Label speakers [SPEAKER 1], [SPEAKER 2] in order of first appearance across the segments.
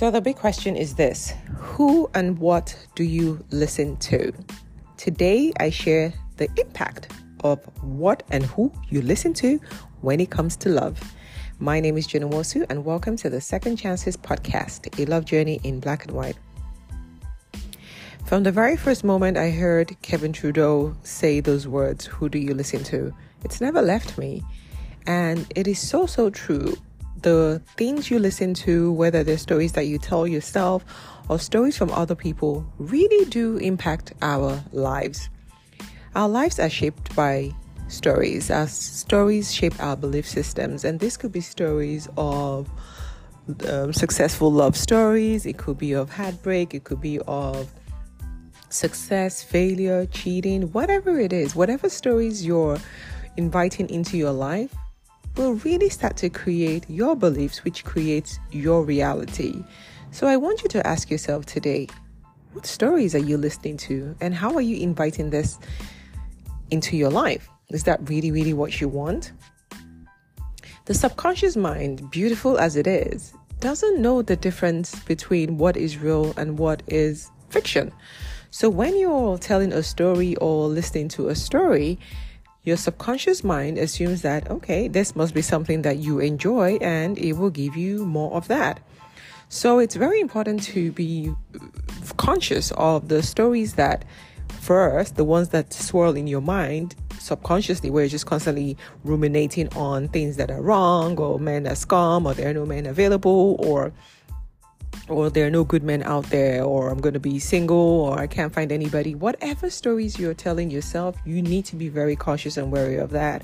[SPEAKER 1] So, the big question is this Who and what do you listen to? Today, I share the impact of what and who you listen to when it comes to love. My name is Joan Wosu, and welcome to the Second Chances podcast, a love journey in black and white. From the very first moment I heard Kevin Trudeau say those words, Who do you listen to? It's never left me. And it is so, so true the things you listen to, whether they're stories that you tell yourself or stories from other people, really do impact our lives. Our lives are shaped by stories. Our stories shape our belief systems, and this could be stories of um, successful love stories, it could be of heartbreak, it could be of success, failure, cheating, whatever it is, whatever stories you're inviting into your life will really start to create your beliefs, which creates your reality. So I want you to ask yourself today what stories are you listening to, and how are you inviting this into your life? Is that really, really what you want? The subconscious mind, beautiful as it is, doesn't know the difference between what is real and what is fiction. So when you're telling a story or listening to a story, your subconscious mind assumes that, okay, this must be something that you enjoy and it will give you more of that. So it's very important to be conscious of the stories that, first, the ones that swirl in your mind subconsciously, where you're just constantly ruminating on things that are wrong, or men are scum, or there are no men available, or or there are no good men out there, or I'm going to be single, or I can't find anybody. Whatever stories you're telling yourself, you need to be very cautious and wary of that.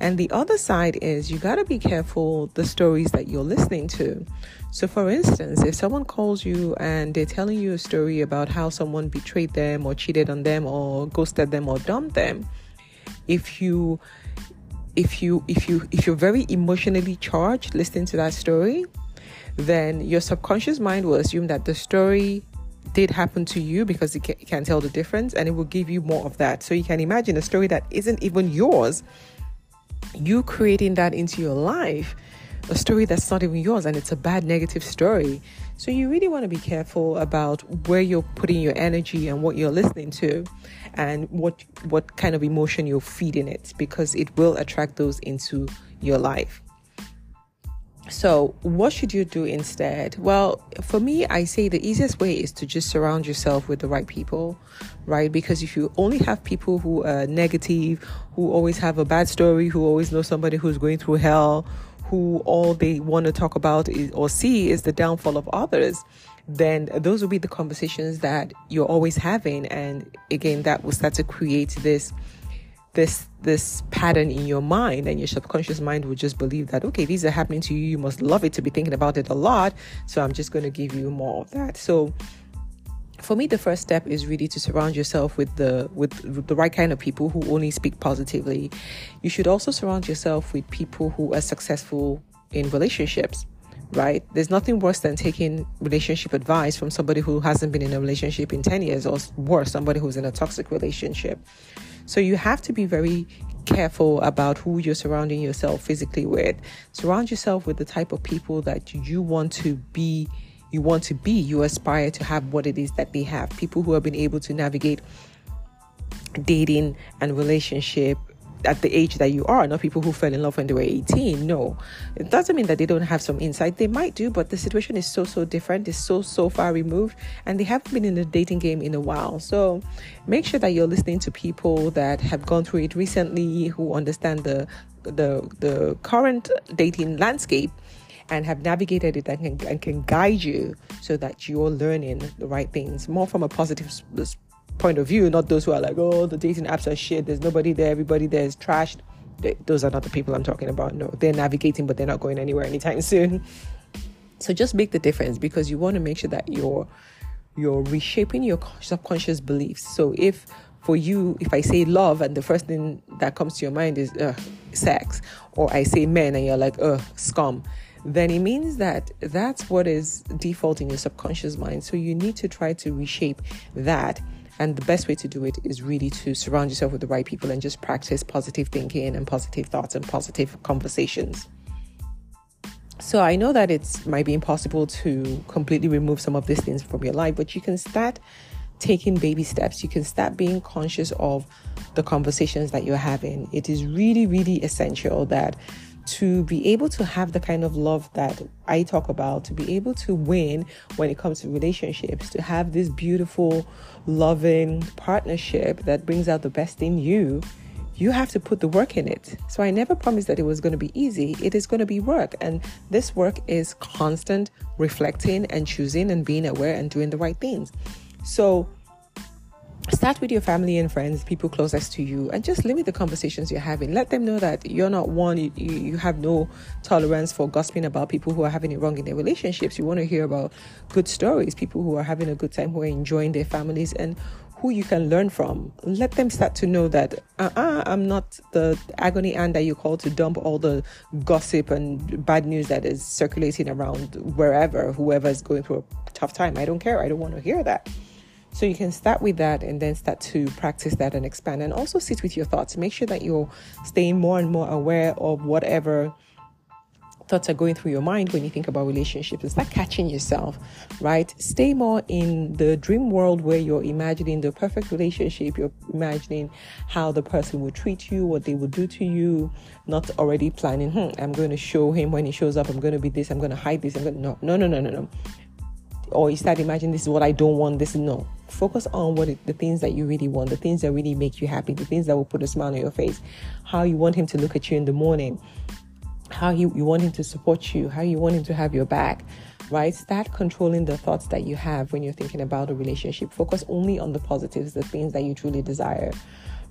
[SPEAKER 1] And the other side is you got to be careful the stories that you're listening to. So, for instance, if someone calls you and they're telling you a story about how someone betrayed them, or cheated on them, or ghosted them, or dumped them, if you if you if you if you're very emotionally charged listening to that story then your subconscious mind will assume that the story did happen to you because it can, not tell the difference and it will give you more of that. So you can imagine a story that isn't even yours, you creating that into your life, a story that's not even yours and it's a bad negative story. So you really want to be careful about where you're putting your energy and what you're listening to and what what kind of emotion you're feeding it because it will attract those into your life. So, what should you do instead? Well, for me, I say the easiest way is to just surround yourself with the right people, right? Because if you only have people who are negative, who always have a bad story, who always know somebody who's going through hell, who all they want to talk about is, or see is the downfall of others, then those will be the conversations that you're always having. And again, that will start to create this this this pattern in your mind and your subconscious mind will just believe that okay these are happening to you. You must love it to be thinking about it a lot. So i'm just going to give you more of that. So for me the first step is really to surround yourself with the with the right kind of people who only speak positively. You should also surround yourself with people who are successful in relationships right? There's nothing worse than taking relationship advice from somebody who hasn't been in a relationship in 10 years or worse somebody who's in a toxic relationship so you have to be very careful about who you're surrounding yourself physically with. Surround yourself with the type of people that you want to be you want to be. You aspire to have what it is that they have. People who have been able to navigate dating and relationship at the age that you are, not people who fell in love when they were 18. No, it doesn't mean that they don't have some insight. They might do, but the situation is so, so different. It's so, so far removed, and they haven't been in the dating game in a while. So make sure that you're listening to people that have gone through it recently, who understand the the the current dating landscape and have navigated it and can, and can guide you so that you're learning the right things more from a positive point of view, not those who are like, oh, the dating apps are shit. There's nobody there. Everybody there is trashed. They, those are not the people I'm talking about. No, they're navigating, but they're not going anywhere anytime soon. So just make the difference because you want to make sure that you're you're reshaping your subconscious beliefs. So if for you, if I say love and the first thing that comes to your mind is uh, sex, or I say men and you're like, uh, scum, then it means that that's what is default in your subconscious mind. So you need to try to reshape that and the best way to do it is really to surround yourself with the right people and just practice positive thinking and positive thoughts and positive conversations. So I know that it might be impossible to completely remove some of these things from your life, but you can start taking baby steps. You can start being conscious of the conversations that you're having. It is really, really essential that to be able to have the kind of love that I talk about, to be able to win when it comes to relationships, to have this beautiful, loving partnership that brings out the best in you, you have to put the work in it. So I never promised that it was going to be easy. It is going to be work. And this work is constant reflecting and choosing and being aware and doing the right things. So start with your family and friends, people closest to you, and just limit the conversations you're having. Let them know that you're not one, you, you have no tolerance for gossiping about people who are having it wrong in their relationships. You want to hear about good stories, people who are having a good time, who are enjoying their families, and who you can learn from. Let them start to know that uh-uh, I'm not the agony aunt that you call to dump all the gossip and bad news that is circulating around wherever, whoever is going through a tough time. I don't care. I don't want to hear that. So you can start with that and then start to practice that and expand and also sit with your thoughts. Make sure that you're staying more and more aware of whatever thoughts are going through your mind when you think about relationships. It's like catching yourself, right? Stay more in the dream world where you're imagining the perfect relationship. You're imagining how the person will treat you, what they will do to you, not already planning, hmm, I'm going to show him when he shows up, I'm going to be this, I'm going to hide this. I'm going to, no, no, no, no, no, no. Or you start imagining this is what I don't want, this, is no. Focus on what it, the things that you really want, the things that really make you happy, the things that will put a smile on your face, how you want him to look at you in the morning how you, you want him to support you, how you want him to have your back, right? Start controlling the thoughts that you have when you're thinking about a relationship. Focus only on the positives, the things that you truly desire,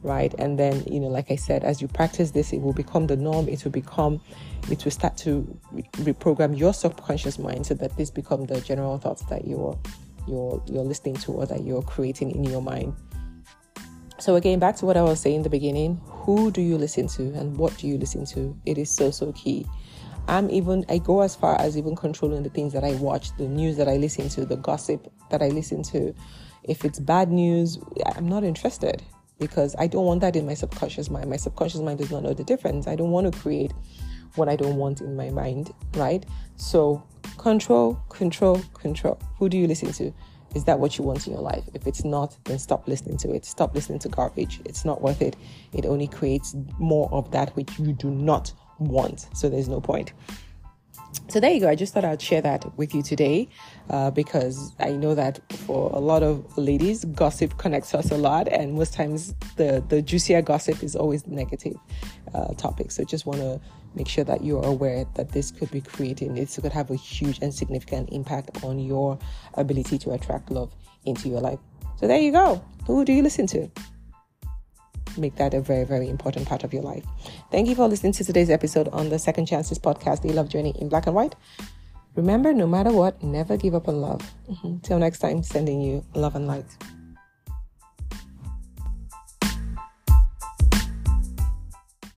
[SPEAKER 1] right? And then, you know, like I said, as you practice this, it will become the norm. It will become, it will start to reprogram your subconscious mind so that this become the general thoughts that you're you're you're listening to or that you're creating in your mind. So again, back to what I was saying in the beginning, who do you listen to and what do you listen to? It is so so key. I'm even I go as far as even controlling the things that I watch, the news that I listen to, the gossip that I listen to. If it's bad news, I'm not interested because I don't want that in my subconscious mind. My subconscious mind does not know the difference. I don't want to create what I don't want in my mind, right? So control, control, control. Who do you listen to? Is that what you want in your life? If it's not, then stop listening to it. Stop listening to garbage. It's not worth it. It only creates more of that which you do not want. So there's no point. So there you go. I just thought I'd share that with you today uh, because I know that for a lot of ladies, gossip connects us a lot, and most times the the juicier gossip is always the negative uh, topic. So just want to make sure that you're aware that this could be creating, this could have a huge and significant impact on your ability to attract love into your life. So there you go. Who do you listen to? Make that a very, very important part of your life. Thank you for listening to today's episode on the Second Chances podcast, the love journey in black and white. Remember, no matter what, never give up on love. Mm-hmm. Till next time, sending you love and light.